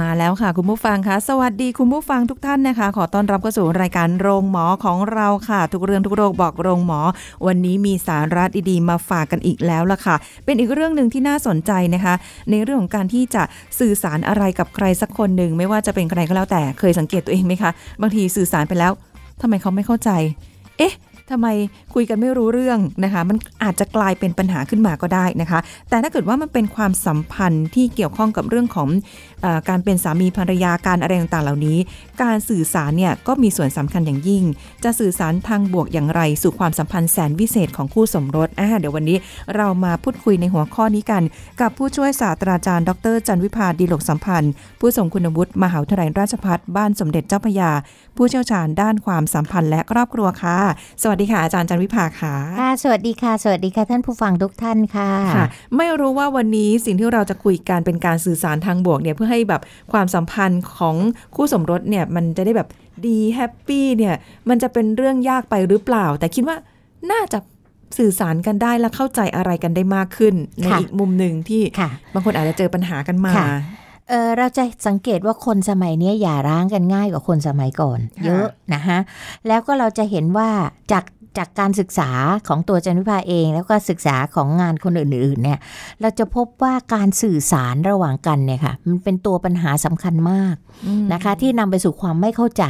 มาแล้วค่ะ คุณผู้ฟังคะสวัสดีคุณผู้ฟังทุกท่านนะคะ ขอต้อนรับเข้าสู่รายการโรงหมอของเราค่ะ ทุกเรื่องทุกโรคบอกโรงหมอ วันนี้มีสาระดีๆมาฝากกันอีกแล้วล่ะค่ะ เป็นอีกเรื่องหนึ่งที่น่าสนใจนะคะ ในเรื่องของการที่จะสื่อสารอะไรกับใครสักคนหนึ่งไม่ว่าจะเป็นใครก็แล้วแต่เคยสังเกตตัวเองไหมคะ บางทีสื่อสารไปแล้วทำไมเขาไม่เข้าใจ ทำไมคุยกันไม่รู้เรื่องนะคะ มันอาจจะกลายเป็นปัญหาขึ้นมาก็ได้นะคะ แต่ถ้าเกิดว่ามันเป็นความสัมพันธ์ที่เกี่ยวข้องกับเรื่องของอการเป็นสามีภรรยาการอะไรต่างๆเหล่านี้ การสื่อสารเนี่ยก็มีส่วนสำคัญอย่างยิ่ง จะสื่อสารทางบวกอย่างไร สู่ความสัมพันธ์แสนวิเศษของคู่สมรสอ่าเดี๋ยววันนี้เรามาพูดคุยในหัวข้อนี้กัน กับผู้ช่วยศาสตราจารย์ ดร จันวิพาดีหลกสัมพันธ์ ผู้ทรงคุณวุฒิมหาวิทยาลัยราชภัฏบ้านสมเด็จเจ้าพระยา ผู้เชี่ยวชาญด้านความสัมพันธ์และครอบครัวค่ะสวัสดีค่ะอาจารย์จันวิภาค่ะค่ะ สวัสดีค่ะ สวัสดีค่ะท่านผู้ฟังทุกท่านค่ะค่ะ ไม่รู้ว่าวันนี้สิ่งที่เราจะคุยกันเป็นการสื่อสารทางบวกเนี่ยเพื่อให้แบบความสัมพันธ์ของคู่สมรสเนี่ยมันจะได้แบบดีแฮปปี้เนี่ยมันจะเป็นเรื่องยากไปหรือเปล่า แต่คิดว่าน่าจะสื่อสารกันได้และเข้าใจอะไรกันได้มากขึ้น ในค่ะอีกมุมหนึ่งที่ค่ะบางคนอาจจะเจอปัญหากันมาค่ะ เออเราจะสังเกตว่าคนสมัยเนี้ยหย่าร้างกันง่ายกว่าคนสมัยก่อนค่ะเยอะนะคะแล้วก็เราจะเห็นว่าจากจากการศึกษาของตัวจันวิภาเอง แล้วก็ศึกษาของงานคนอื่นๆเนี่ยเราจะพบว่าการสื่อสารระหว่างกันเนี่ยค่ะมันเป็นตัวปัญหาสำคัญมากอืมนะคะ ที่นำไปสู่ความไม่เข้าใจ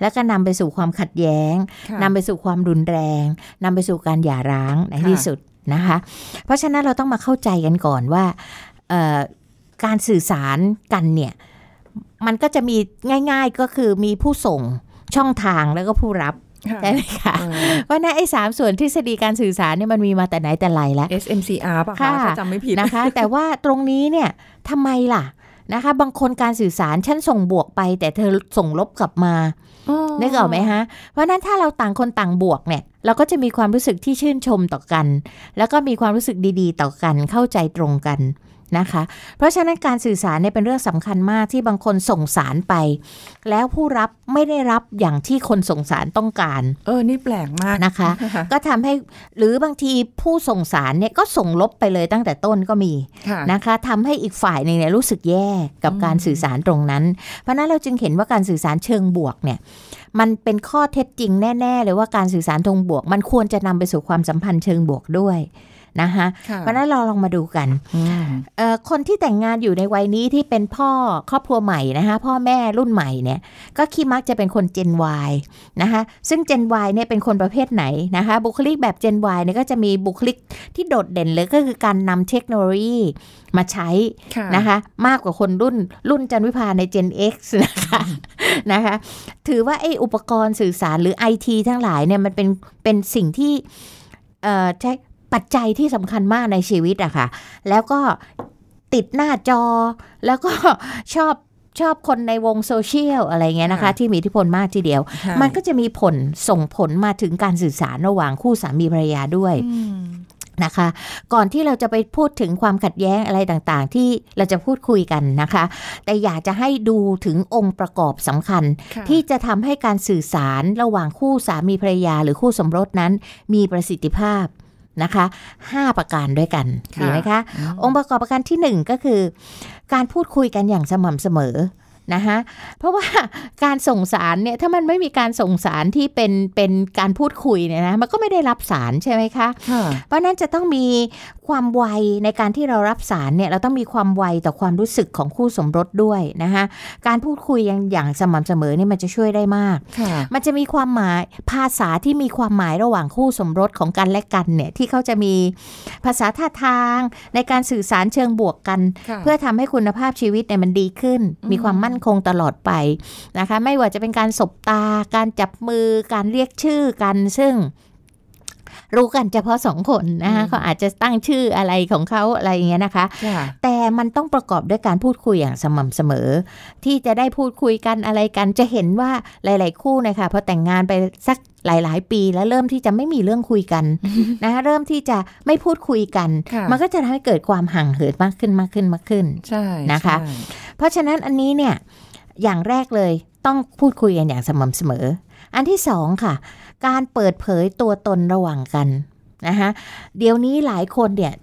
แล้วก็นำไปสู่ความขัดแย้งค่ะนำไปสู่ความรุนแรงนำไปสู่การหย่าร้างในค่ะที่สุดนะคะ เพราะฉะนั้นเราต้องมาเข้าใจกันก่อนว่าเอ่อ การสื่อสารกันเนี่ยมันก็จะมีง่าย ๆก็คือมีผู้ส่งช่องทางแล้วก็ผู้รับค่ะใช่ไหมคะเออเพราะฉะนั้นไอ้สามส่วนทฤษฎีการสื่อสารเนี่ยมันมีมาแต่ไหนแต่ไรแล้ว SMCR ป่ะคะค่ะถ้าจำไม่ผิดนะคะ แต่ว่าตรงนี้เนี่ยทำไมล่ะนะคะ บางคนการสื่อสารฉันส่งบวกไป แต่เธอส่งลบกลับมาอ๋อนึกออกไหมฮะ เพราะฉะนั้นถ้าเราต่างคนต่างบวกเนี่ยเราก็จะมีความรู้สึกที่ชื่นชมต่อกัน แล้วก็มีความรู้สึกดีๆ ต่อกันเข้าใจตรงกัน นะคะ เพราะฉะนั้นการสื่อสารเนี่ยเป็นเรื่องสำคัญมากที่บางคนส่งสารไป แล้วผู้รับไม่ได้รับอย่างที่คนส่งสารต้องการ เออนี่แปลกมากนะคะ ก็ทำให้หรือบางทีผู้ส่งสารเนี่ยก็ส่งลบไปเลยตั้งแต่ต้นก็มีค่ะนะคะทำให้อีกฝ่ายหนึ่งเนี่ยรู้สึกแย่กับการสื่อสารตรงนั้น เพราะฉะนั้นเราจึงเห็นว่าการสื่อสารเชิงบวกเนี่ยมันเป็นข้อเท็จจริงแน่ ๆ เลยว่าการสื่อสารทงบวก มันควรจะนำไปสู่ความสัมพันธ์เชิงบวกด้วย นะคะค่ะเพราะฉะนั้นเราลองมาดูกันอืมเอ่อคนที่แต่งงานอยู่ในวัยนี้ที่เป็นพ่อครอบครัวใหม่นะคะพ่อแม่รุ่นใหม่เนี่ยก็คิดมักจะเป็นคน Gen Y นะคะซึ่ง Gen Y เนี่ยเป็นคนประเภทไหนนะคะบุคลิกแบบ Gen Y เนี่ยก็จะมีบุคลิกที่โดดเด่นเลยก็คือการนำเทคโนโลยีมาใช้ค่ะนะคะมากกว่าคนรุ่นรุ่นจันวิพาใน Gen X นะคะนะคะถือว่าไอ้อุปกรณ์สื่อสารหรือ IT ทั้งหลายเนี่ยมันเป็นเป็นสิ่งที่เอ่อใช้ ปัจจัยที่สำคัญมากในชีวิตอะค่ะ แล้วก็ติดหน้าจอ แล้วก็ชอบชอบคนในวงโซเชียลอะไรเงี้ยนะคะค่ะที่มีอิทธิพลมากทีเดียวค่ะมันก็จะมีผลส่งผลมาถึงการสื่อสารระหว่างคู่สามีภรรยาด้วยอืมนะคะ ก่อนที่เราจะไปพูดถึงความขัดแย้งอะไรต่างๆ ที่เราจะพูดคุยกันนะคะ แต่อยากจะให้ดูถึงองค์ประกอบสำคัญค่ะที่จะทำให้การสื่อสารระหว่างคู่สามีภรรยา หรือคู่สมรสนั้น มีประสิทธิภาพ นะคะ 5 ประการด้วยกันค่ะดีไหมคะ องค์ประกอบประการที่ 1 ก็คือ การพูดคุยกันอย่างสม่ำเสมอ นะคะเพราะว่าการส่งสารเนี่ยถ้ามันไม่มีการส่งสารที่เป็นเป็นการพูดคุยเนี่ยนะมันก็ไม่ได้รับสารใช่ไหมคะค่ะเพราะฉะนั้นจะต้องมีความไวในการที่เรารับสารเนี่ยเราต้องมีความไวต่อความรู้สึกของคู่สมรสด้วยนะคะการพูดคุยอย่างอย่างสม่ำเสมอเนี่ยมันจะช่วยได้มากค่ะมันจะมีความหมายภาษาที่มีความหมายระหว่างคู่สมรสของกันและกันเนี่ยที่เขาจะมีภาษาท่าทางในการสื่อสารเชิงบวกกันค่ะเพื่อทำให้คุณภาพชีวิตเนี่ยมันดีขึ้นอืมมีความมั่นคงตลอดไปนะคะ ไม่ว่าจะเป็นการสบตา การจับมือ การเรียกชื่อกัน ซึ่งรู้กันเฉพาะสองคนนะคะเขาอาจจะตั้งชื่ออะไรของเขาอะไรอย่างเงี้ยนะคะค่ะแต่มันต้องประกอบด้วยการพูดคุยอย่างสม่ำเสมอ ที่จะได้พูดคุยกันอะไรกันจะเห็นว่าหลาย ๆ คู่นะคะพอแต่งงานไปสัก หลาย ๆ ปีแล้วเริ่มที่จะไม่มีเรื่องคุยกันนะคะเริ่มที่จะไม่พูดคุยกันค่ะมันก็จะทำให้เกิดความห่างเหินมากขึ้นมากขึ้นมากขึ้นใช่นะคะใช่เพราะฉะนั้นอันนี้เนี่ยอย่างแรกเลยต้องพูดคุยกันอย่างสม่ำเสมอ อันที่สองค่ะ การเปิดเผยตัวตนระหว่างกันนะคะเดี๋ยวนี้หลายคนเนี่ย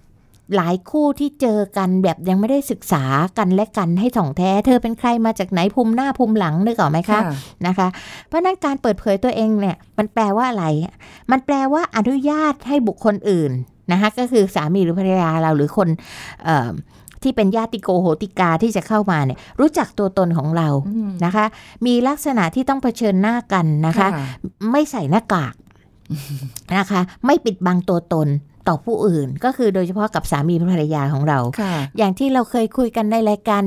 หลายคู่ที่เจอกันแบบยังไม่ได้ศึกษากันและกันให้ถ่องแท้ เธอเป็นใครมาจากไหนภูมิหน้าภูมิหลังนึกออกไหมคะนะคะ เพราะฉะนั้นการเปิดเผยตัวเองเนี่ยมันแปลว่าอะไร มันแปลว่าอนุญาตให้บุคคลอื่นนะคะก็คือสามีหรือภรรยาเราหรือคนเอ่อที่เป็นญาติโกโหติกาที่จะเข้ามาเนี่ยรู้จักตัวตนของเราอืมนะคะ มีลักษณะที่ต้องเผชิญหน้ากันนะคะ ไม่ใส่หน้ากากนะคะ ไม่ปิดบังตัวตน ต่อผู้อื่น ก็คือโดยเฉพาะกับสามีภรรยาของเราค่ะอย่างที่เราเคยคุยกันในรายการ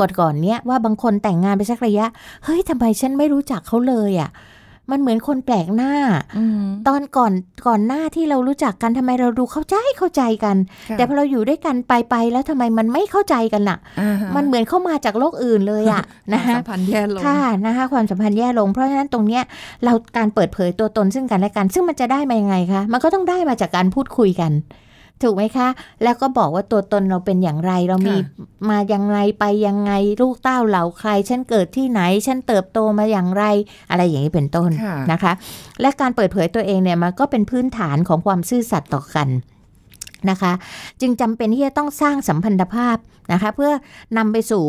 ก่อนๆเนี้ยว่าบางคนแต่งงานไปสักระยะ เฮ้ยทำไมฉันไม่รู้จักเขาเลยอะ่ะ มันเหมือนคนแปลกหน้าอืมตอนก่อนก่อนหน้าที่เรารู้จักกันทำไมเราดูเข้าใจเข้าใจกันค่ะแต่พอเราอยู่ด้วยกันไปไปๆแล้วทำไมมันไม่เข้าใจกันล่ะอ่าฮะมันเหมือนเข้ามาจากโลกอื่นเลยอะ่ะควานะมคะสัมพันธ์แย่ลงค่ะนะคะความสัมพันธ์แย่ลง เพราะฉะนั้นตรงเนี้ยเราการเปิดเผยตัวตนซึ่งกันและกัน ซึ่งมันจะได้มายังไงคะมันก็ต้องได้มาจากการพูดคุยกัน ถูกไหมคะ แล้วก็บอกว่าตัวตนเราเป็นอย่างไร เรามีค่ะมายังไงไปยังไงลูกเต้าเหล่าใคร ฉันเกิดที่ไหน ฉันเติบโตมาอย่างไร อะไรอย่างนี้เป็นต้นค่ะนะคะ และการเปิดเผยตัวเองเนี่ยมันก็เป็นพื้นฐานของความซื่อสัตย์ต่อกันนะคะ จึงจำเป็นที่จะต้องสร้างสัมพันธภาพนะคะ เพื่อนำไปสู่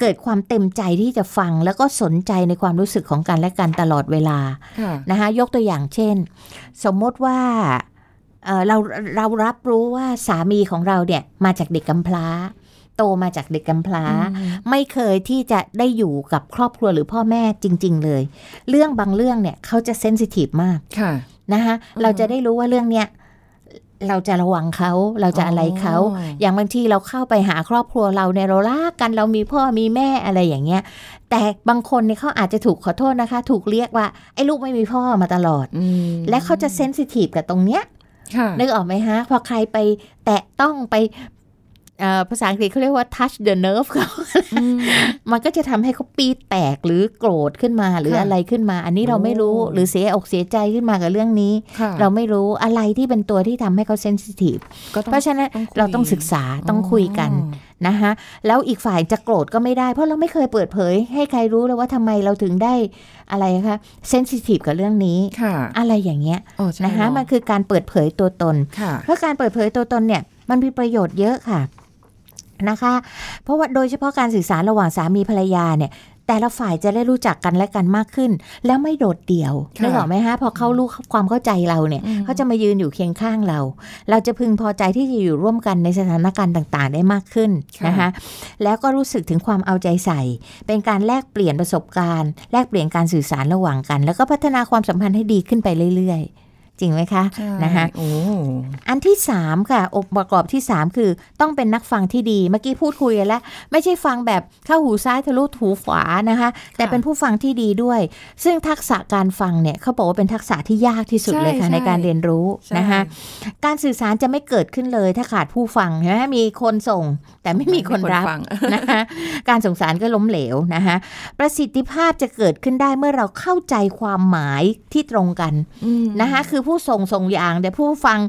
เกิดความเต็มใจที่จะฟัง แล้วก็สนใจในความรู้สึกของกันและกันตลอดเวลาค่ะนะคะ ยกตัวอย่างเช่น สมมติว่าเอ่อ เราเรารับรู้ว่าสามีของเราเนี่ยมาจากเด็กกำพร้า โตมาจากเด็กกำพร้า ไม่เคยที่จะได้อยู่กับครอบครัวหรือพ่อแม่จริง ๆ เลย เรื่องบางเรื่องเนี่ยเขาจะเซนซิทีฟมากค่ะนะคะอืมเราจะได้รู้ว่าเรื่องเนี้ยเราจะระวังเขาเราจะอะไรเขาอ๋ออย่างบางทีเราเข้าไปหาครอบครัวเราเนี่ยเรารักกันเรามีพ่อมีแม่อะไรอย่างเงี้ย แต่บางคนเนี่ยเขาอาจจะถูกขอโทษนะคะ ถูกเรียกว่าไอ้ลูกไม่มีพ่อมาตลอดอืมและเขาจะเซนซิทีฟกับตรงเนี้ยค่ะ นึกออกไหมฮะ พอใครไปแตะต้องไป ภาษาอังกฤษเขาเรียกว่า touch the nerve เขาอืมมันก็จะทำให้เขาปีดแตกหรือโกรธขึ้นมาหรือค่ะอะไรขึ้นมา อันนี้เราไม่รู้โอ้หรือเสียอกเสียใจขึ้นมากับเรื่องนี้ค่ะเราไม่รู้อะไรที่เป็นตัวที่ทำให้เขาเซนซิทีฟก็ต้องเพราะฉะนั้นต้องคุยเราต้องศึกษาต้องคุยกันอ๋อนะคะแล้วอีกฝ่ายจะโกรธก็ไม่ได้ เพราะเราไม่เคยเปิดเผย ให้ใครรู้เลยว่าทำไมเราถึงได้อะไรคะเซนซิทีฟกับเรื่องนี้ค่ะอะไรอย่างเงี้ยโอ้ใช่นะคะเอมันคือการเปิดเผยตัวตนค่ะเพราะการเปิดเผยตัวตนเนี่ยมันมีประโยชน์เยอะค่ะ นะคะ เพราะว่าโดยเฉพาะการสื่อสารระหว่างสามีภรรยาเนี่ยแต่ละฝ่ายจะได้รู้จักกันและกันมากขึ้น แล้วไม่โดดเดี่ยวค่ะนึกออกไหมฮะพอเขารู้ความเข้าใจเราเนี่ยอืมเขาจะมายืนอยู่เคียงข้างเรา เราจะพึงพอใจที่จะอยู่ร่วมกันในสถานการณ์ต่างๆ ได้มากขึ้นนะคะแล้วก็รู้สึกถึงความเอาใจใส่ เป็นการแลกเปลี่ยนประสบการณ์ แลกเปลี่ยนการสื่อสารระหว่างกัน แล้วก็พัฒนาความสัมพันธ์ให้ดีขึ้นไปเรื่อยๆ จริงไหมคะใช่นะคะโอ้อันที่3ค่ะองค์ประกอบที่ 3 คือต้องเป็นนักฟังที่ดีเมื่อกี้พูดคุยกันแล้ว ไม่ใช่ฟังแบบเข้าหูซ้ายทะลุหูขวานะคะ แต่เป็นผู้ฟังที่ดีด้วย ซึ่งทักษะการฟังเนี่ยเขาบอกว่าเป็นทักษะที่ยากที่สุดเลยค่ะในการเรียนรู้นะคะการสื่อสารจะไม่เกิดขึ้นเลยถ้าขาดผู้ฟังนะมีคนส่งแต่ไม่มีคนรับฟังนะคะการส่งสารก็ล้มเหลวนะคะประสิทธิภาพจะเกิดขึ้นได้เมื่อเราเข้าใจความหมายที่ตรงกันอืมนะคะคือผู้ส่งส่งอย่าง แต่ผู้ฟัง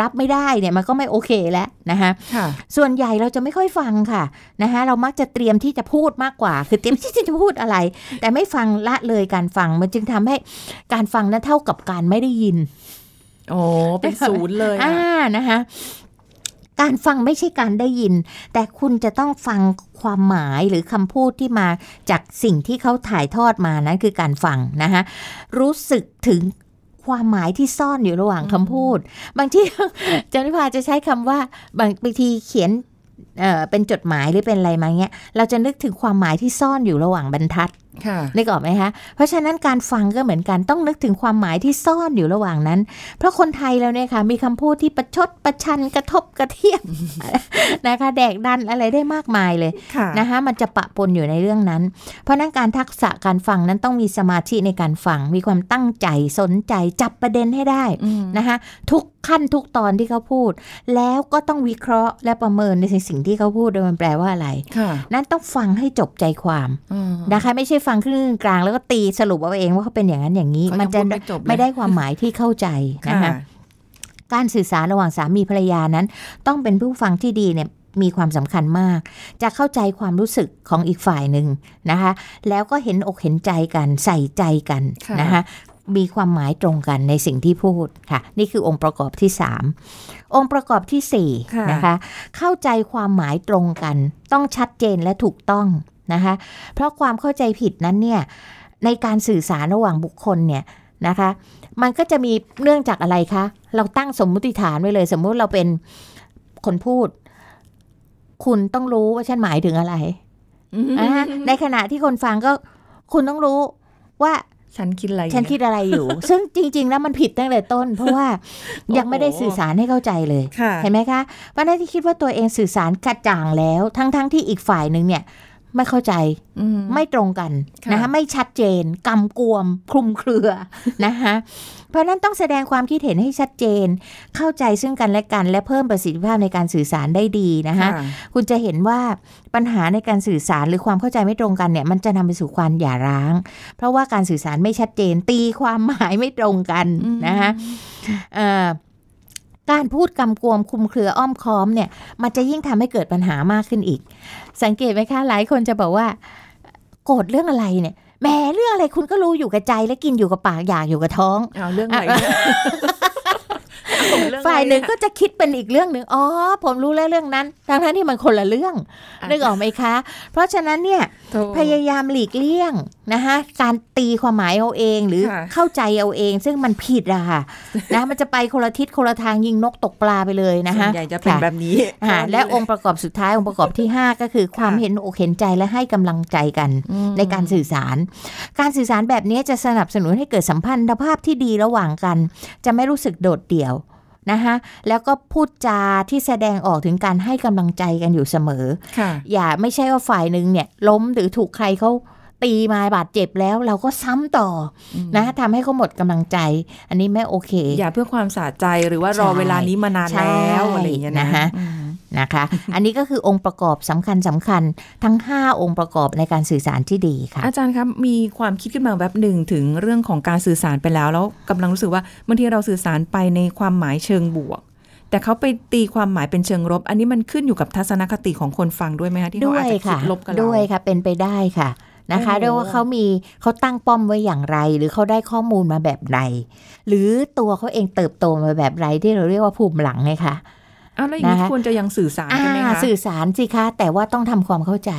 รับไม่ได้เนี่ยมันก็ไม่โอเคแล้วนะคะค่ะส่วนใหญ่เราจะไม่ค่อยฟังค่ะนะคะเรามักจะเตรียมที่จะพูดมากกว่า คือเตรียมที่จะพูดอะไร แต่ไม่ฟังละเลยการฟังมันจึงทำให้การฟังนั้นเท่ากับการไม่ได้ยินโอ้เป็นศูนย์เลยอ่าอะนะคะการฟังไม่ใช่การได้ยิน แต่คุณจะต้องฟังความหมายหรือคำพูดที่มาจากสิ่งที่เขาถ่ายทอดมานั้นคือการฟังนะคะรู้สึกถึง ความหมายที่ซ่อนอยู่ระหว่างคำพูด บางทีจานิพาจะใช้คำว่าบางบางทีเขียนเอ่อเป็นจดหมายหรือเป็นอะไรมาเงี้ย เราจะนึกถึงความหมายที่ซ่อนอยู่ระหว่างบรรทัดค่ะ นึกออกไหมคะเพราะฉะนั้นการฟังก็เหมือนกันต้องนึกถึงความหมายที่ซ่อนอยู่ระหว่างนั้น เพราะคนไทยแล้วเนี่ยค่ะมีคำพูดที่ประชดประชันกระทบกระเทียบนะคะแดกดันอะไรได้มากมายเลยค่ะนะคะมันจะปะปนอยู่ในเรื่องนั้น เพราะฉะนั้นการทักษะการฟังนั้นต้องมีสมาธิในการฟัง มีความตั้งใจสนใจจับประเด็นให้ได้อืมนะคะทุกขั้นทุกตอนที่เขาพูด แล้วก็ต้องวิเคราะห์และประเมินในสิ่งที่เขาพูดโดยมันแปลว่าอะไรค่ะนั้นต้องฟังให้จบใจความอืมนะคะไม่ใช่ฟังครึ่งกลางแล้วก็ตีสรุปเอาเองว่าเขาเป็นอย่างนั้นอย่างนี้เขายังมันจะพูดไม่จบเลยไม่ได้ความหมายที่เข้าใจนะคะการสื่อสารระหว่างสามีภรรยานั้น ต้องเป็นผู้ฟังที่ดีเนี่ยมีความสำคัญมาก จะเข้าใจความรู้สึกของอีกฝ่ายหนึ่งนะคะ แล้วก็เห็นอกเห็นใจกันใส่ใจกันค่ะนะคะมีความหมายตรงกันในสิ่งที่พูดค่ะ นี่คือองค์ประกอบที่ 3 องค์ประกอบที่ค่ะ4นะคะ เข้าใจความหมายตรงกัน ต้องชัดเจนและถูกต้อง นะคะ เพราะความเข้าใจผิดนั้นเนี่ยในการสื่อสารระหว่างบุคคลเนี่ยนะคะ มันก็จะมีเนื่องจากอะไรคะ เราตั้งสมมุติฐานไว้เลย สมมุติเราเป็นคนพูด คุณต้องรู้ว่าฉันหมายถึงอะไรอืมอ่าในขณะที่คนฟังก็ คุณต้องรู้ว่าฉันคิดอะไร ฉันคิดอะไรอยู่ ซึ่งจริง ๆ แล้วมันผิดตั้งแต่ต้น เพราะว่ายังไม่ได้สื่อสารให้เข้าใจเลยค่ะเห็นไหมคะเพราะฉะนั้นที่คิดว่าตัวเองสื่อสารกระจ่างแล้ว ทั้งๆที่อีกฝ่ายหนึ่งเนี่ย ไม่เข้าใจอืมไม่ตรงกันค่ะนะคะไม่ชัดเจนกำกวม คลุมเครือนะคะเพราะฉะนั้นต้องแสดงความคิดเห็นให้ชัดเจน เข้าใจซึ่งกันและกัน และเพิ่มประสิทธิภาพในการสื่อสารได้ดีนะคะค่ะคุณจะเห็นว่าปัญหาในการสื่อสารหรือความเข้าใจไม่ตรงกันเนี่ยมันจะนำไปสู่ความหย่าร้าง เพราะว่าการสื่อสารไม่ชัดเจนตีความหมายไม่ตรงกันนะคะเอ่อ การพูดกำกวมคลุมเครืออ้อมค้อมเนี่ย มันจะยิ่งทำให้เกิดปัญหามากขึ้นอีก สังเกตไหมคะหลายคนจะบอกว่า โกรธเรื่องอะไรเนี่ยแหมเรื่องอะไรคุณก็รู้อยู่กับใจและกินอยู่กับปากอยากอยู่กับท้องเอาเรื่องอะไรเนี่ ฝ่ายหนึ่งก็จะคิดเป็นอีกเรื่องหนึ่งอ๋อผมรู้แล้วเรื่องนั้นทั้งนั้นที่มันคนละเรื่องะนึกออกไหมคะ เพราะฉะนั้นเนี่ยโธ่พยายามหลีกเลี่ยงนะคะการตีความหมายเอาเองหรือค่ะเข้าใจเอาเอง ซึ่งมันผิดอะค่ะนะมันจะไปคนละทิศคนละทางยิงนกตกปลาไปเลยนะส่วคะนใหญ่จะเป็นแบบนี้อ่าและองค์ประกอบสุดท้ายองค์ประกอบที่ 5 ก็คือความค่ะเห็นอกเห็นใจและให้กำลังใจกันอืมในการสื่อสาร การสื่อสารแบบนี้จะสนับสนุนให้เกิดสัมพันธภาพที่ดีระหว่างกัน จะไม่รู้สึกโดดเดี่ยว นะคะแล้วก็พูดจาที่แสดงออกถึงการให้กำลังใจกันอยู่เสมอค่ะอย่าไม่ใช่ว่าฝ่ายหนึ่งเนี่ย ล้มหรือถูกใครเขาตีมาบาดเจ็บแล้วเราก็ซ้ำต่ออมนะทำให้เขาหมดกำลังใจ อันนี้ไม่โอเค อย่าเพื่อความสะใจหรือว่ารอใช่เวลานี้มานานใช่แล้วอะไรอย่างเงี้ยนะนะคะอืม นะคะ อันนี้ก็คือองค์ประกอบสำคัญสำคัญทั้ง 5 องค์ประกอบในการสื่อสารที่ดีค่ะ อาจารย์ครับมีความคิดขึ้นมาแบบหนึ่งถึงเรื่องของการสื่อสารไปแล้ว แล้วกำลังรู้สึกว่าบางทีเราสื่อสารไปในความหมายเชิงบวกแต่เขาไปตีความหมายเป็นเชิงลบ อันนี้มันขึ้นอยู่กับทัศนคติของคนฟังด้วยไหมคะที่เขาด้วอาจยจะคิค่ะดลบกับเราด้วยค่ะ เป็นไปได้ค่ะนะคะโอ้โหเรียกว่าเขามีเขาตั้งป้อมไว้อย่างไร หรือเขาได้ข้อมูลมาแบบไหนหรือตัวเขาเองเติบโตมาแบบไรที่เราเรียกว่าภูมิหลังไงคะ อ้าวแล้วอย่างนี้นะคะควรจะยังสื่อสารกันไหมอ่าคะสื่อสารสิคะแต่ว่าต้องทำความเข้าใจ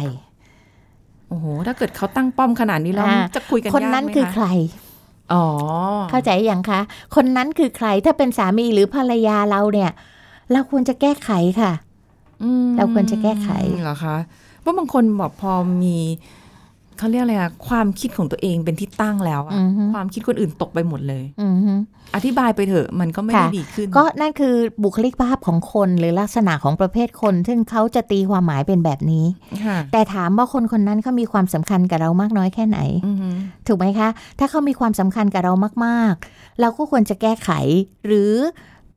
โอ้โหถ้าเกิดเขาตั้งป้อมขนาดนี้แล้วอ่าจะคุยกันคนยากนั้นไหมคือคะใครอ๋อเข้าใจยังคะ คนนั้นคือใครถ้าเป็นสามีหรือภรรยาเราเนี่ย เราควรจะแก้ไขค่ะอืมเราควรจะแก้ไขเหรอคะว่าบางคนบอกพอมี เขาเรียกอะไรอะความคิดของตัวเองเป็นที่ตั้งแล้วอะอือฮึความคิดคนอื่นตกไปหมดเลยอือฮึอธิบายไปเถอะมันก็ไม่ได้ค่ะดีขึ้น ก็นั่นคือบุคลิกภาพของคนหรือลักษณะของประเภทคน ซึ่งเขาจะตีความหมายเป็นแบบนี้ค่ะแต่ถามว่าคนคนนั้นเขามีความสำคัญกับเรามากน้อยแค่ไหนอือฮึถูกไหมคะ ถ้าเขามีความสำคัญกับเรามาก ๆ เราก็ควรจะแก้ไข หรือ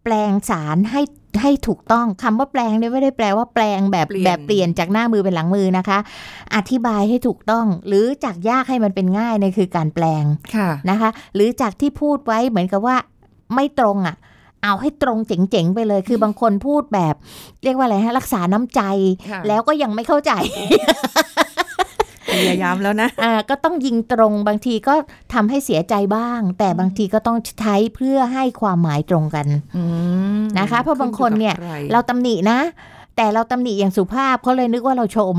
แปลงสารให้ให้ถูกต้องคำว่าแปลงเนี่ยไม่ได้แปลว่าแปลงแบบแบบเปลี่ยนจากหน้ามือเป็นหลังมือนะคะ อธิบายให้ถูกต้อง หรือจากยากให้มันเป็นง่ายเนี่ยคือการแปลงค่ะนะคะ หรือจากที่พูดไว้เหมือนกับว่าไม่ตรงอะเอาให้ตรงเจ๋งๆไปเลย คือบางคนพูดแบบ เรียกว่าอะไรฮะรักษาน้ำใจค่ะแล้วก็ยังไม่เข้าใจ พยายามแล้วนะอ่าก็ต้องยิงตรงบางทีก็ทำให้เสียใจบ้าง แต่บางทีก็ต้องใช้เพื่อให้ความหมายตรงกันอืมนะคะ เพราะบางคนเนี่ยขึ้อกับใคเราตำหนินะแต่เราตำหนิอย่างสุภาพเขาเลยนึกว่าเราชม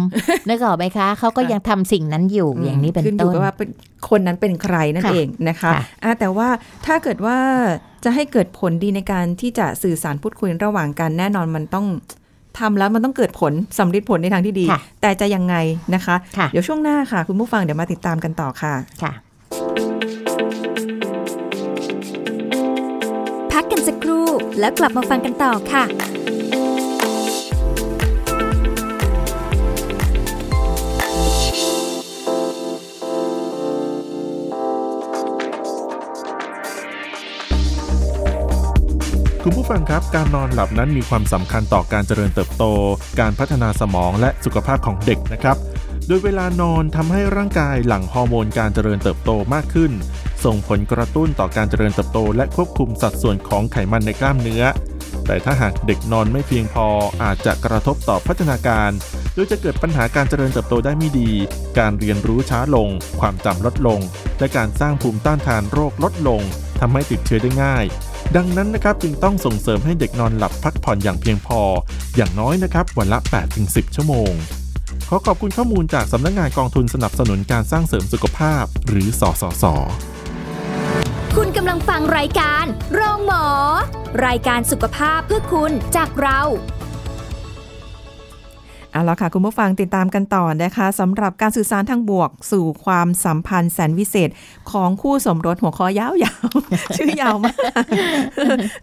นึกออกไหมคะเขาก็ยังทำสิ่งนั้นอยู่อย่างนี้เป็นขึ้นอต้ยู่นกับว่าเป็นคนนั้นเป็นใครนั่นค่ะเองนะคะค่ะอะแต่ว่าถ้าเกิดว่าจะให้เกิดผลดีในการที่จะสื่อสารพูดคุยระหว่างกันแน่นอนมันต้อง ทำแล้วมันต้องเกิดผลสำเร็จผลในทางที่ดีค่ะแต่จะยังไงนะคะค่ะเดี๋ยวช่วงหน้าค่ะ คุณผู้ฟังเดี๋ยวมาติดตามกันต่อค่ะค่ะ พักกันสักครู่แล้วกลับมาฟังกันต่อค่ะ คุณผู้ฟังครับ การนอนหลับนั้นมีความสำคัญต่อการเจริญเติบโต การพัฒนาสมองและสุขภาพของเด็กนะครับ โดยเวลานอนทำให้ร่างกายหลั่งฮอร์โมนการเจริญเติบโตมากขึ้น ส่งผลกระตุ้นต่อการเจริญเติบโต และควบคุมสัดส่วนของไขมันในกล้ามเนื้อ แต่ถ้าหากเด็กนอนไม่เพียงพออาจจะกระทบต่อพัฒนาการ โดยจะเกิดปัญหาการเจริญเติบโตได้ไม่ดี การเรียนรู้ช้าลง ความจำลดลง และการสร้างภูมิต้านทานโรคลดลงทำให้ติดเชื้อได้ง่าย ดังนั้นนะครับจึงต้องส่งเสริมให้เด็กนอนหลับพักผ่อนอย่างเพียงพอ อย่างน้อยนะครับวันละ 8-10 ชั่วโมง ขอขอบคุณข้อมูลจากสำนักงงานกองทุนสนับสนุนการสร้างเสริมสุขภาพ หรือสสส คุณกำลังฟังรายการโรงหมอ รายการสุขภาพเพื่อคุณจากเรา เอาละค่ะ คุณผู้ฟังติดตามกันต่อนะคะสำหรับการสื่อสารทางบวก สู่ความสัมพันธ์แสนวิเศษ ของคู่สมรสหัวข้อยาวๆ ชื่อยาวมาก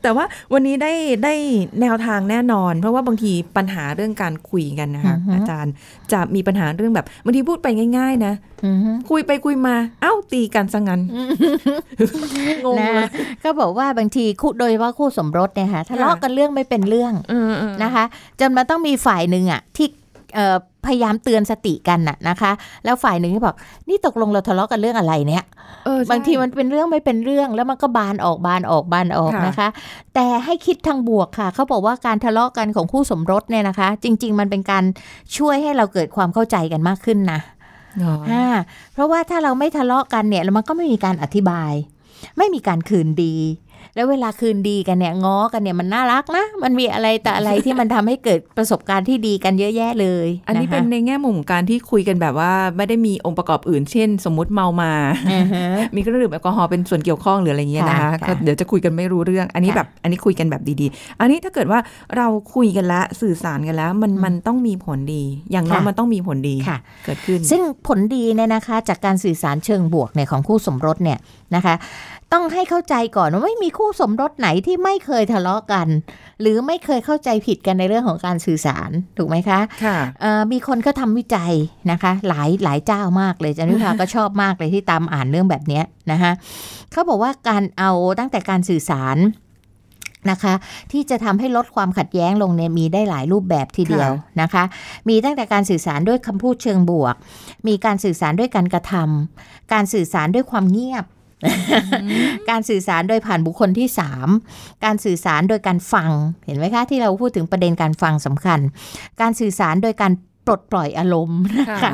แต่ว่าวันนี้ได้ได้แนวทางแน่นอน เพราะว่าบางทีปัญหาเรื่องการคุยกันนะคะอือฮึอาจารย์จะมีปัญหาเรื่องแบบบางทีพูดไปง่าย ๆ นะอือฮึคุยไปคุยมา เอ้าตีกันซะงั้นงงนะเลยก็บอกว่าบางทีคู่โดยเฉพาะคู่สมรสเนี่ยค่ะทะเลาะกันเรื่องไม่เป็นเรื่องเออเออนะคะ จนมันต้องมีฝ่ายหนึ่งอะที่เอ่อ พยายามเตือนสติกันน่ะนะคะ แล้วฝ่ายหนึ่งก็บอกนี่ตกลงเราทะเลาะกันเรื่องอะไรเนี่ยเออใช่บางทีมันเป็นเรื่องไม่เป็นเรื่องแล้วมันก็บานออกบานออกบานออกค่ะนะคะ แต่ให้คิดทางบวกค่ะ เขาบอกว่าการทะเลาะกันของคู่สมรสเนี่ยนะคะ จริง ๆ มันเป็นการช่วยให้เราเกิดความเข้าใจกันมากขึ้นนะอ๋ออ่าเพราะว่าถ้าเราไม่ทะเลาะกันเนี่ยแล้วมันก็ไม่มีการอธิบาย ไม่มีการคืนดี แล้วเวลาคืนดีกันเนี่ยง้อกันเนี่ยมันน่ารักนะ มันมีอะไรแต่อะไรที่มันทำให้เกิดประสบการณ์ที่ดีกันเยอะแยะเลย อันนี้เป็นะคะในแง่มุมของการที่คุยกันแบบว่า ไม่ได้มีองค์ประกอบอื่น เช่น สมมุติเมามาอือฮะมีเครื่องดื่มแอลกอฮอล์เป็นส่วนเกี่ยวข้องหรืออะไรเงี้ยนะคะค่ะก็เดี๋ยวจะคุยกันไม่รู้เรื่อง อันนี้ค่ะแบบอันนี้คุยกันแบบดีๆ อันนี้ถ้าเกิดว่าเราคุยกันแล้วสื่อสารกันแล้ว มันมันต้องมีผลดี อย่างน้อยค่ะมันต้องมีผลดีค่ะเกิดขึ้น ซึ่งผลดีเนี่ยนะคะ จากการสื่อสารเชิงบวกเนี่ยของคู่สมรสเนี่ยนะคะ ต้องให้เข้าใจก่อนว่าไม่มีคู่สมรสไหนที่ไม่เคยทะเลาะกัน หรือไม่เคยเข้าใจผิดกันในเรื่องของการสื่อสารถูกไหมคะค่ะเอ่อมีคนก็ทำวิจัยนะคะ หลายหลายเจ้ามากเลยจันวิภาก็ชอบมากเลยที่ตามอ่านเรื่องแบบเนี้ยนะคะเขาบอกว่าการเอาตั้งแต่การสื่อสารนะคะที่จะทำให้ลดความขัดแย้งลงเนี่ยมีได้หลายรูปแบบทีเดียวนะคะ มีตั้งแต่การสื่อสารด้วยคำพูดเชิงบวก มีการสื่อสารด้วยการกระทำการสื่อสารด้วยความเงียบ การสื่อสารโดยผ่านบุคคลที่สามการสื่อสารโดยการฟัง เห็นไหมคะ ที่เราพูดถึงประเด็นการฟังสำคัญ การสื่อสารโดยการปลดปล่อยอารมณ์นะคะค่ะ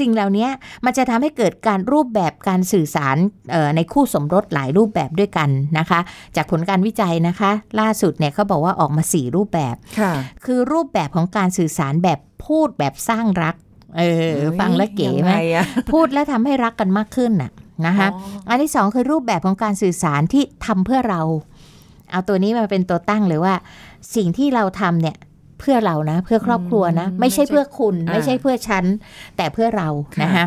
สิ่งเหล่านี้มันจะทำให้เกิดการรูปแบบการสื่อสารเอ่อในคู่สมรสหลายรูปแบบด้วยกันนะคะ จากผลการวิจัยนะคะ ล่าสุดเนี่ยเขาบอกว่าออกมา 4 รูปแบบค่ะคือรูปแบบของการสื่อสารแบบพูดแบบสร้างรักเออฟังแล้วเก๋ไหมยังงอะพูดแล้วทำให้รักกันมากขึ้นน่ะ นะคะอ๋ออันที่สองคือรูปแบบของการสื่อสารที่ทำเพื่อเรา เอาตัวนี้มาเป็นตัวตั้งเลยว่า สิ่งที่เราทำเนี่ยเพื่อเรานะ เพื่อครอบครัวนะอืมไม่ใช่เพื่อคุณอ่าไม่ใช่เพื่อฉัน แต่เพื่อเราค่ะนะคะ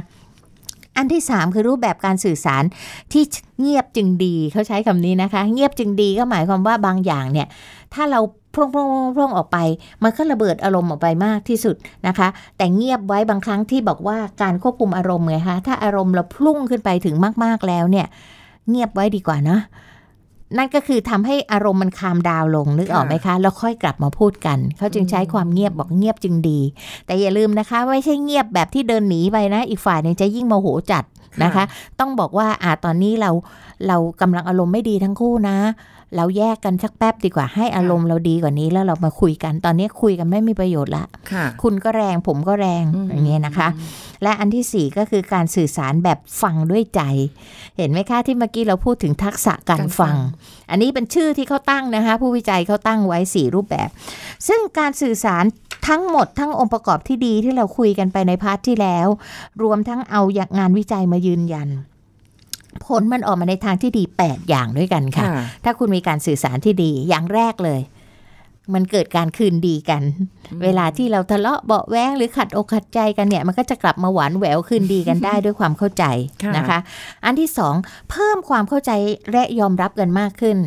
อันที่สามคือรูปแบบการสื่อสารที่เงียบจึงดีเขาใช้คำนี้นะคะ เงียบจึงดีก็หมายความว่าบางอย่างเนี่ย ถ้าเรา พร่งพร่งพร่งพร่งออกไป มันก็ระเบิดอารมณ์ออกไปมากที่สุดนะคะ แต่เงียบไว้บางครั้งที่บอกว่าการควบคุมอารมณ์ไงคะถ้าอารมณ์เราพุ่งขึ้นไปถึงมากๆแล้วเนี่ย เงียบไว้ดีกว่านะนั่นก็คือทำให้อารมณ์มันคามดาวน์ลงนึกออกไหมคะแล้วค่อยกลับมาพูดกัน เขาจึงใช้ความเงียบบอกเงียบจึงดี แต่อย่าลืมนะคะไม่ใช่เงียบแบบที่เดินหนีไปนะ อีกฝ่ายหนึงจะยิ่งโมโหจัดนะคะ ต้องบอกว่าอ่าตอนนี้เราเรากำลังอารมณ์ไม่ดีทั้งคู่นะ เราแยกกันสักแป๊บดีกว่าให้อารมณ์เราดีกว่านี้แล้วเรามาคุยกันตอนนี้คุยกันไม่มีประโยชน์ละค่ะคุณก็แรงผมก็แรงอืมอย่างเงี้ยนะคะ และอันที่สี่ก็คือการสื่อสารแบบฟังด้วยใจ เห็นไหมคะที่เมื่อกี้เราพูดถึงทักษะการการฟัฟังงอันนี้เป็นชื่อที่เขาตั้งนะคะ ผู้วิจัยเขาตั้งไว้สี่รูปแบบ ซึ่งการสื่อสารทั้งหมดทั้งองค์ประกอบที่ดีที่เราคุยกันไปใน part ที่แล้ว รวมทั้งเอาอย่างงานวิจัยมายืนยัน ผลมันออกมาในทางที่ดี 8 อย่างด้วยกันค่ะค่ะ ถ้าคุณมีการสื่อสารที่ดีอย่างแรกเลย มันเกิดการคืนดีกัน เวลาที่เราทะเลาะเบาะแว้งหรือขัดอกขัดใจกันเนี่ย มันก็จะกลับมาหวานแหววคืนดีกันได้ด้วยความเข้าใจค่ะนะคะ อันที่สองเพิ่มความเข้าใจและยอมรับกันมากขึ้น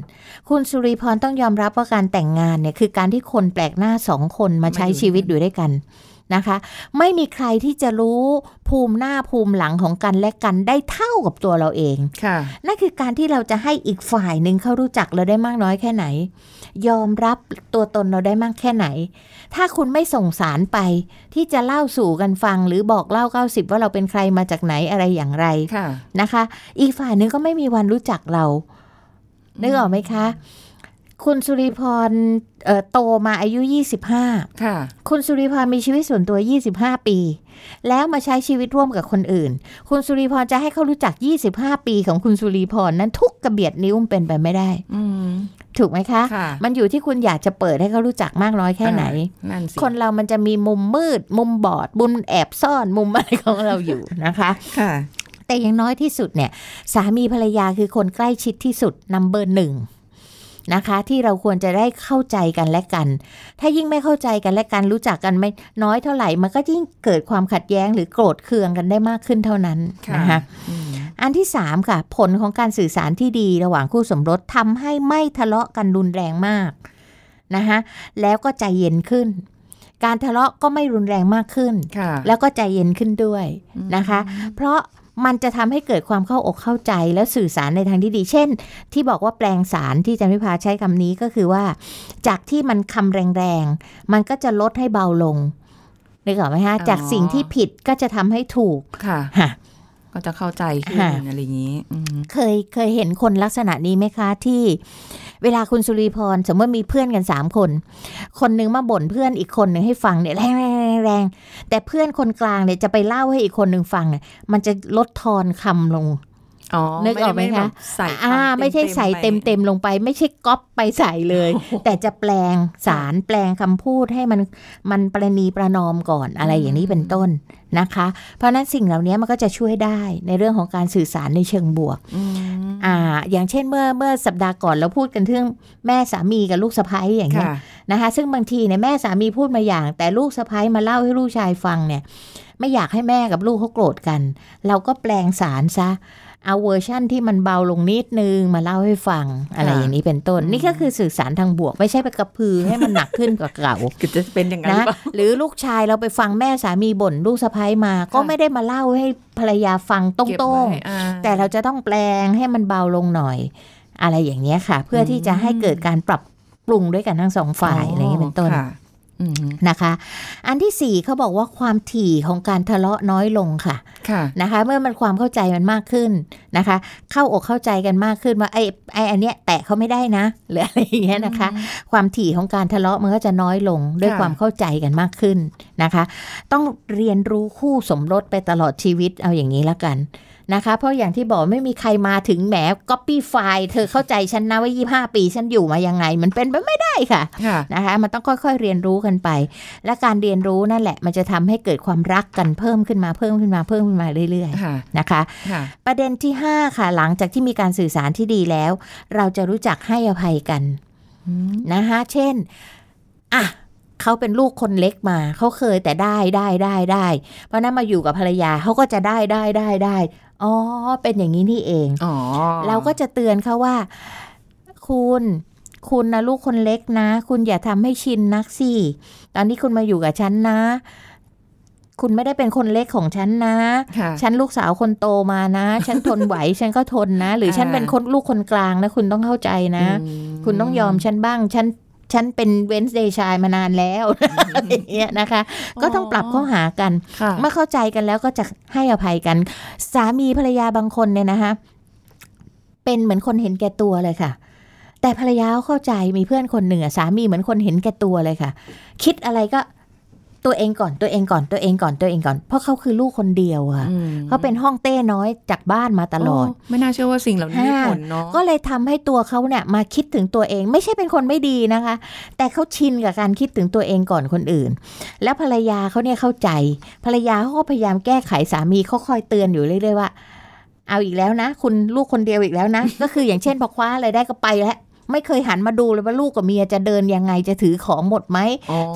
คุณสุริพรต้องยอมรับว่าการแต่งงานเนี่ยคือการที่คนแปลกหน้าสองคนมาใช้ชีวิตอยู่ด้วยกัน นะคะ ไม่มีใครที่จะรู้ภูมิหน้าภูมิหลังของกันและกันได้เท่ากับตัวเราเองค่ะนั่นคือการที่เราจะให้อีกฝ่ายหนึ่งเขารู้จักเราได้มากน้อยแค่ไหน ยอมรับตัวตนเราได้มากแค่ไหน ถ้าคุณไม่ส่งสารไปที่จะเล่าสู่กันฟัง หรือบอกเล่าเก้าสิบว่าเราเป็นใครมาจากไหนอะไรอย่างไรค่ะนะคะ อีกฝ่ายหนึ่งก็ไม่มีวันรู้จักเรานึกออกไหมคะ คุณสุริพรเอ่อโตมาอายุ 25 ค่ะ คุณสุริพรมีชีวิตส่วนตัว 25 ปี แล้วมาใช้ชีวิตร่วมกับคนอื่น คุณสุริพรจะให้เขารู้จัก 25 ปีของคุณสุริพรนั้นทุกกระเบียดนิ้วมันเป็นไปไม่ได้อืมถูกไหมคะค่ะมันอยู่ที่คุณอยากจะเปิดให้เขารู้จักมากน้อยแค่ไหนอ่านั่นสิคนเรามันจะมีมุมมืด มุมบอดมุมแอบซ่อนมุมอะไรของเราอยู่นะคะค่ะแต่อย่างน้อยที่สุดเนี่ย สามีภรรยาคือคนใกล้ชิดที่สุดนัมเบอร์หนึ่ง นะคะ ที่เราควรจะได้เข้าใจกันและกัน ถ้ายิ่งไม่เข้าใจกันและกันรู้จักกันไม่น้อยเท่าไหร่ มันก็ยิ่งเกิดความขัดแย้งหรือโกรธเคืองกันได้มากขึ้นเท่านั้นค่ะนะคะอืมอันที่สามค่ะ ผลของการสื่อสารที่ดีระหว่างคู่สมรสทำให้ไม่ทะเลาะกันรุนแรงมากนะคะแล้วก็ใจเย็นขึ้น การทะเลาะก็ไม่รุนแรงมากขึ้นค่ะแล้วก็ใจเย็นขึ้นด้วยนะคะ เพราะ มันจะทำให้เกิดความเข้าอกเข้าใจและสื่อสารในทางที่ดี เช่น ที่บอกว่าแปลงสารที่จันวิภาใช้คำนี้ก็คือว่า จากที่มันคำแรงๆ มันก็จะลดให้เบาลงนึกออกไหมฮะอ๋อจากสิ่งที่ผิดก็จะทำให้ถูกค่ะค่ะก็จะเข้าใจขึ้นค่ะอะไรอย่างนี้อืมเคยเคยเห็นคนลักษณะนี้ไหมคะที่ เวลาคุณสุริพรสมมติมีเพื่อนกันสามคน คนหนึ่งมาบ่นเพื่อนอีกคนหนึ่งให้ฟังเนี่ยแรง แรงแรง แต่เพื่อนคนกลางเนี่ยจะไปเล่าให้อีกคนหนึ่งฟังเนี่ยมันจะลดทอนคำลง นึกออกไหมด้คะแบบใส่อ่าคำไม่ใช่ใส่เต็มๆไปเต็มๆลงไป ไม่ใช่ก๊อปไปใส่เลย แต่จะแปลงสารแปลงคำพูดให้มันมันประนีประนอมก่อนอะไรอย่างนี้เป็นต้นนะคะ เพราะฉะนั้นสิ่งเหล่านี้มันก็จะช่วยได้ในเรื่องของการสื่อสารในเชิงบวกอืมอ่า อย่างเช่นเมื่อเมื่อสัปดาห์ก่อนเราพูดกันเรื่องแม่สามีกับลูกสะใภ้อย่างเงี้ยค่ะนะคะ ซึ่งบางทีเนี่ยแม่สามีพูดมาอย่าง แต่ลูกสะใภ้มาเล่าให้ลูกชายฟังเนี่ย ไม่อยากให้แม่กับลูกเขาโกรธกัน เราก็แปลงสารซะ เอาเวอร์ชั่นที่มันเบาลงนิดนึงมาเล่าให้ฟังอะไรอย่างนี้เป็นต้น นี่ก็คือสื่อสารทางบวก ไม่ใช่ไปกระพือให้มันหนักขึ้นกว่าเก่าคือจะเป็นอย่างนั้นหนะรือเปล่าหรือลูกชายเราไปฟังแม่สามีบ่นลูกสะใภ้มา ก็ไม่ได้มาเล่าให้ภรรยาฟังตเก็บรงไว้ๆอ่าแต่เราจะต้องแปลงให้มันเบาลงหน่อย อะไรอย่างเงี้ยค่ะ เพื่อที่จะให้เกิดการปรับปรุงด้วยกันทั้งสองฝ่ายอะไรอย่างเงี้ยเป็นต้นค่ะอืม นะคะ อันที่สี่เขาบอกว่าความถี่ของการทะเลาะน้อยลงค่ะค่ะนะคะ เมื่อมันความเข้าใจมันมากขึ้นนะคะ เข้าอกเข้าใจกันมากขึ้นว่าไอ้ไอ้อันเนี้ยแตะเขาไม่ได้นะหรืออะไรอย่างเงี้ยนะคะ ความถี่ของการทะเลาะมันก็จะน้อยลงด้วยค่ะความเข้าใจกันมากขึ้นนะคะ ต้องเรียนรู้คู่สมรสไปตลอดชีวิตเอาอย่างนี้ละกัน นะคะ เพราะอย่างที่บอกไม่มีใครมาถึงแหมก๊อปปี้ไฟล์เธอเข้าใจฉันนะว่า 25 ปีฉันอยู่มายังไง มันเป็นไปไม่ได้ค่ะค่ะนะคะมันต้องค่อยๆเรียนรู้กันไป และการเรียนรู้นั่นแหละ มันจะทำให้เกิดความรักกันเพิ่มขึ้นมาเพิ่มขึ้นมาเพิ่มขึ้นมาเรื่อยค่ะๆนะคะค่ะประเด็นที่ 5 ค่ะ หลังจากที่มีการสื่อสารที่ดีแล้ว เราจะรู้จักให้อภัยกันอืมนะคะเช่นอะเขาเป็นลูกคนเล็กมาเขาเคยแต่ได้ได้ได้ได้ เพราะนั้นมาอยู่กับภรรยาเขาก็จะได้ได้ได้ได้ อ๋อ เป็นอย่างนี้นี่เองอ๋อเราก็จะเตือนเขาว่า คุณคุณนะลูกคนเล็กนะ คุณอย่าทำให้ชินนักสิ ตอนนี้คุณมาอยู่กับฉันนะ คุณไม่ได้เป็นคนเล็กของฉันนะค่ะฉันลูกสาวคนโตมานะ ฉันทนไหว ฉันก็ทนนะ หรือฉันอ่าเป็นคนลูกคนกลางนะ คุณต้องเข้าใจนะอืมคุณต้องยอมฉันบ้าง ฉัน ฉันเป็นเวนส์เดย์ชายมานานแล้วอะไรอย่างเงี้ยนะคะ ก็ต้องปรับเข้าหากันค่ะเมื่อเข้าใจกันแล้วก็จะให้อภัยกัน สามีภรรยาบางคนเนี่ยนะคะ เป็นเหมือนคนเห็นแก่ตัวเลยค่ะ แต่ภรรยาเขาเข้าใจมีเพื่อนคนหนึ่งอะสามีเหมือนคนเห็นแก่ตัวเลยค่ะ คิดอะไรก็ ตัวเองก่อนตัวเองก่อนตัวเองก่อนตัวเองก่อน เพราะเขาคือลูกคนเดียวอะอืมเขาเป็นห้องเต้น้อยจากบ้านมาตลอดโไม่น่าเชื่อว่าสิ่งเหล่านี้มีผลเนาะก็เลยทำให้ตัวเขาเนี่ยมาคิดถึงตัวเองไม่ใช่เป็นคนไม่ดีนะคะ แต่เขาชินกับการคิดถึงตัวเองก่อนคนอื่น แล้วภรรยาเขาเนี่ยเข้าใจ ภรรยาเขาก็พยายามแก้ไขสามีเขาคอยเตือนอยู่เรื่อยๆว่าเอาอีกแล้วนะ คุณลูกคนเดียวอีกแล้วนะ ก็คืออย่างเช่นพอคว้าอะไรได้ก็ไปแล้ว ไม่เคยหันมาดูเลยว่าลูกกับเมียจะเดินยังไงจะถือของหมดไหม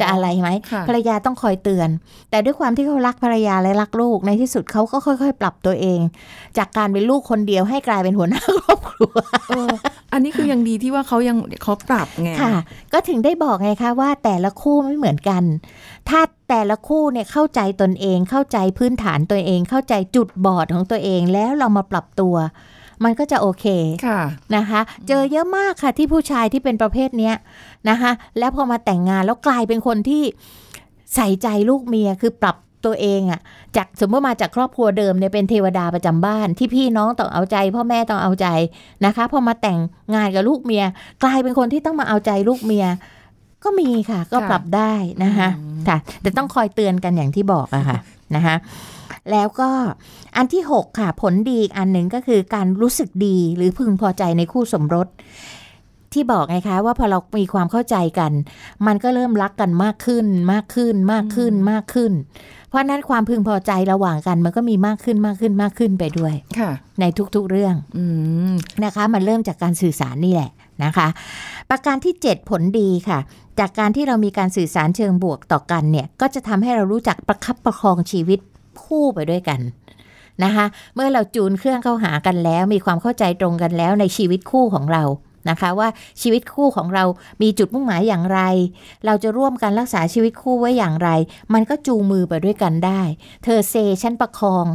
จะอะไรไหมค่ะภรรยาต้องคอยเตือน แต่ด้วยความที่เขารักภรรยาและรักลูกในที่สุดเขาก็ค่อย ๆ ปรับตัวเอง จากการเป็นลูกคนเดียวให้กลายเป็นหัวหน้าครอบครัวเอออันนี้คือยังดีที่ว่าเขายังเขาปรับไงค่ะ ก็ถึงได้บอกไงคะว่าแต่ละคู่ไม่เหมือนกัน ถ้าแต่ละคู่เนี่ยเข้าใจตนเองเข้าใจพื้นฐานตัวเองเข้าใจจุดบอดของตัวเองแล้วเรามาปรับตัว มันก็จะโอเคค่ะนะคะ เจอเยอะมากค่ะที่ผู้ชายที่เป็นประเภทเนี้ยนะคะ แล้วพอมาแต่งงานแล้วกลายเป็นคนที่ใส่ใจลูกเมียคือปรับตัวเองอะจากสมมติมาจากครอบครัวเดิมเนี่ยเป็นเทวดาประจำบ้าน ที่พี่น้องต้องเอาใจ พ่อแม่ต้องเอาใจนะคะพอมาแต่งงานกับลูกเมีย กลายเป็นคนที่ต้องมาเอาใจลูกเมีย ก็มีค่ะ ก็ค่ะปรับได้นะคะค่ะ แต่ต้องคอยเตือนกันอย่างที่บอกอะค่ะนะคะ แล้วก็อันที่ 6 ค่ะ ผลดีอีกอันหนึ่งก็คือการรู้สึกดีหรือพึงพอใจในคู่สมรส ที่บอกไงคะว่าพอเรามีความเข้าใจกัน มันก็เริ่มรักกันมากขึ้น มากขึ้น มากขึ้นมากขึ้น เพราะฉะนั้นความพึงพอใจระหว่างกันมันก็มีมากขึ้นมากขึ้นมากขึ้นไปด้วยค่ะ ในทุกๆเรื่องอืมนะคะ มันเริ่มจากการสื่อสารนี่แหละนะคะ ประการที่ 7 ผลดีค่ะจากการที่เรามีการสื่อสารเชิงบวกต่อกันเนี่ย ก็จะทำให้เรารู้จักประคับประคองชีวิต คู่ไปด้วยกันนะคะ เมื่อเราจูนเครื่องเข้าหากันแล้ว มีความเข้าใจตรงกันแล้วในชีวิตคู่ของเรา นะคะว่าชีวิตคู่ของเรามีจุดมุ่งหมายอย่างไร เราจะร่วมกันรักษาชีวิตคู่ไว้อย่างไร มันก็จูงมือไปด้วยกันได้ เธอเซฉันประคอง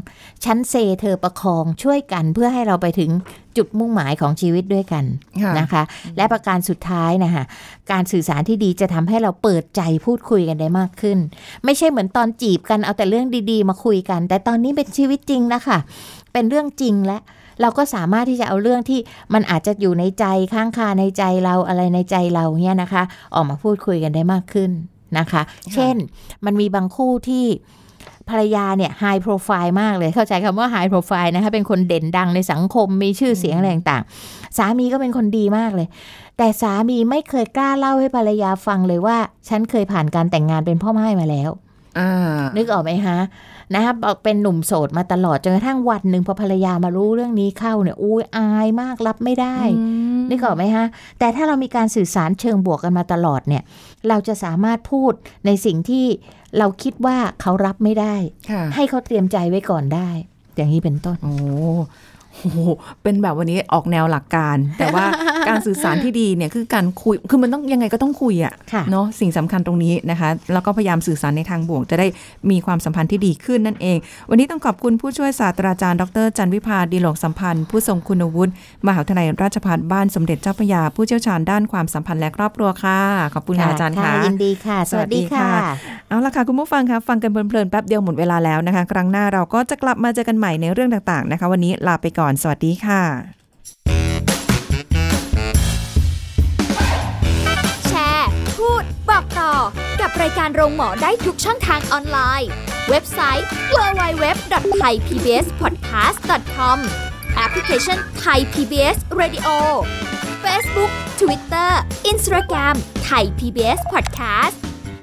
ฉันเซเธอประคองช่วยกันเพื่อให้เราไปถึงจุดมุ่งหมายของชีวิตด้วยกันค่ะนะคะ และประการสุดท้ายนะคะการสื่อสารที่ดีจะทำให้เราเปิดใจพูดคุยกันได้มากขึ้น ไม่ใช่เหมือนตอนจีบกันเอาแต่เรื่องดีๆ มาคุยกัน แต่ตอนนี้เป็นชีวิตจริงนะคะเป็นเรื่องจริงและ เราก็สามารถที่จะเอาเรื่องที่มันอาจจะอยู่ในใจค้างคาในใจเราอะไรในใจเราเนี่ยนะคะ ออกมาพูดคุยกันได้มากขึ้นนะคะ เช่นมันมีบางคู่ที่ภรรยาเนี่ยไฮโปรไฟล์มากเลย เข้าใจคำว่าไฮโปรไฟล์นะคะ เป็นคนเด่นดังในสังคมมีชื่อเสียงอะไรต่างๆ สามีก็เป็นคนดีมากเลย แต่สามีไม่เคยกล้าเล่าให้ภรรยาฟังเลยว่า ฉันเคยผ่านการแต่งงานเป็นพ่อไม้มาแล้วอ่านึกออกไหมฮะ นะคะบอกเป็นหนุ่มโสดมาตลอดจนกระทั่งวันหนึ่งพอภรรยามารู้เรื่องนี้เข้าเนี่ยอุ้ยอายมากรับไม่ได้นึกออกไหมฮะแต่ถ้าเรามีการสื่อสารเชิงบวกกันมาตลอดเนี่ย เราจะสามารถพูดในสิ่งที่เราคิดว่าเขารับไม่ได้ค่ะให้เขาเตรียมใจไว้ก่อนได้ อย่างนี้เป็นต้น โอ้ โหเป็นแบบวันนี้ออกแนวหลักการ แต่ว่าการสื่อสารที่ดีเนี่ยคือการคุยคือมันต้องยังไงก็ต้องคุยอะค่ะเนาะสิ่งสำคัญตรงนี้นะคะ แล้วก็พยายามสื่อสารในทางบวก จะได้มีความสัมพันธ์ที่ดีขึ้นนั่นเอง วันนี้ต้องขอบคุณผู้ช่วยศาสตราจารย์ดรจันวิพาดีหลกสัมพันธ์ ผู้ทรงคุณวุฒิมหาวิทยาลัยราชภัฏบ้านสมเด็จเจ้าพระยาผู้เชี่ยวชาญด้านความสัมพันธ์และครอบครัวค่ะขอบคุณค่ะอาจารย์ค่ะยินดีค่ะ สวัสดีค่ะเอาละค่ะคุณผู้ฟังคะฟังกันเพลินๆแป๊บเดียวหมดเวลาแล้วนะคะ ครั้งหน้าเราก็จะกลับมาเจอกันใหม่ในเรื่องต่างๆนะคะ วันนี้ลาไปก่อน สวัสดีค่ะ แชร์ พูด บอกต่อ กับรายการโรงหมอได้ทุกช่องทางออนไลน์ เว็บไซต์ www.thaipbspodcast.com แอปพลิเคชัน Thai PBS Radio Facebook Twitter Instagram Thai PBS Podcast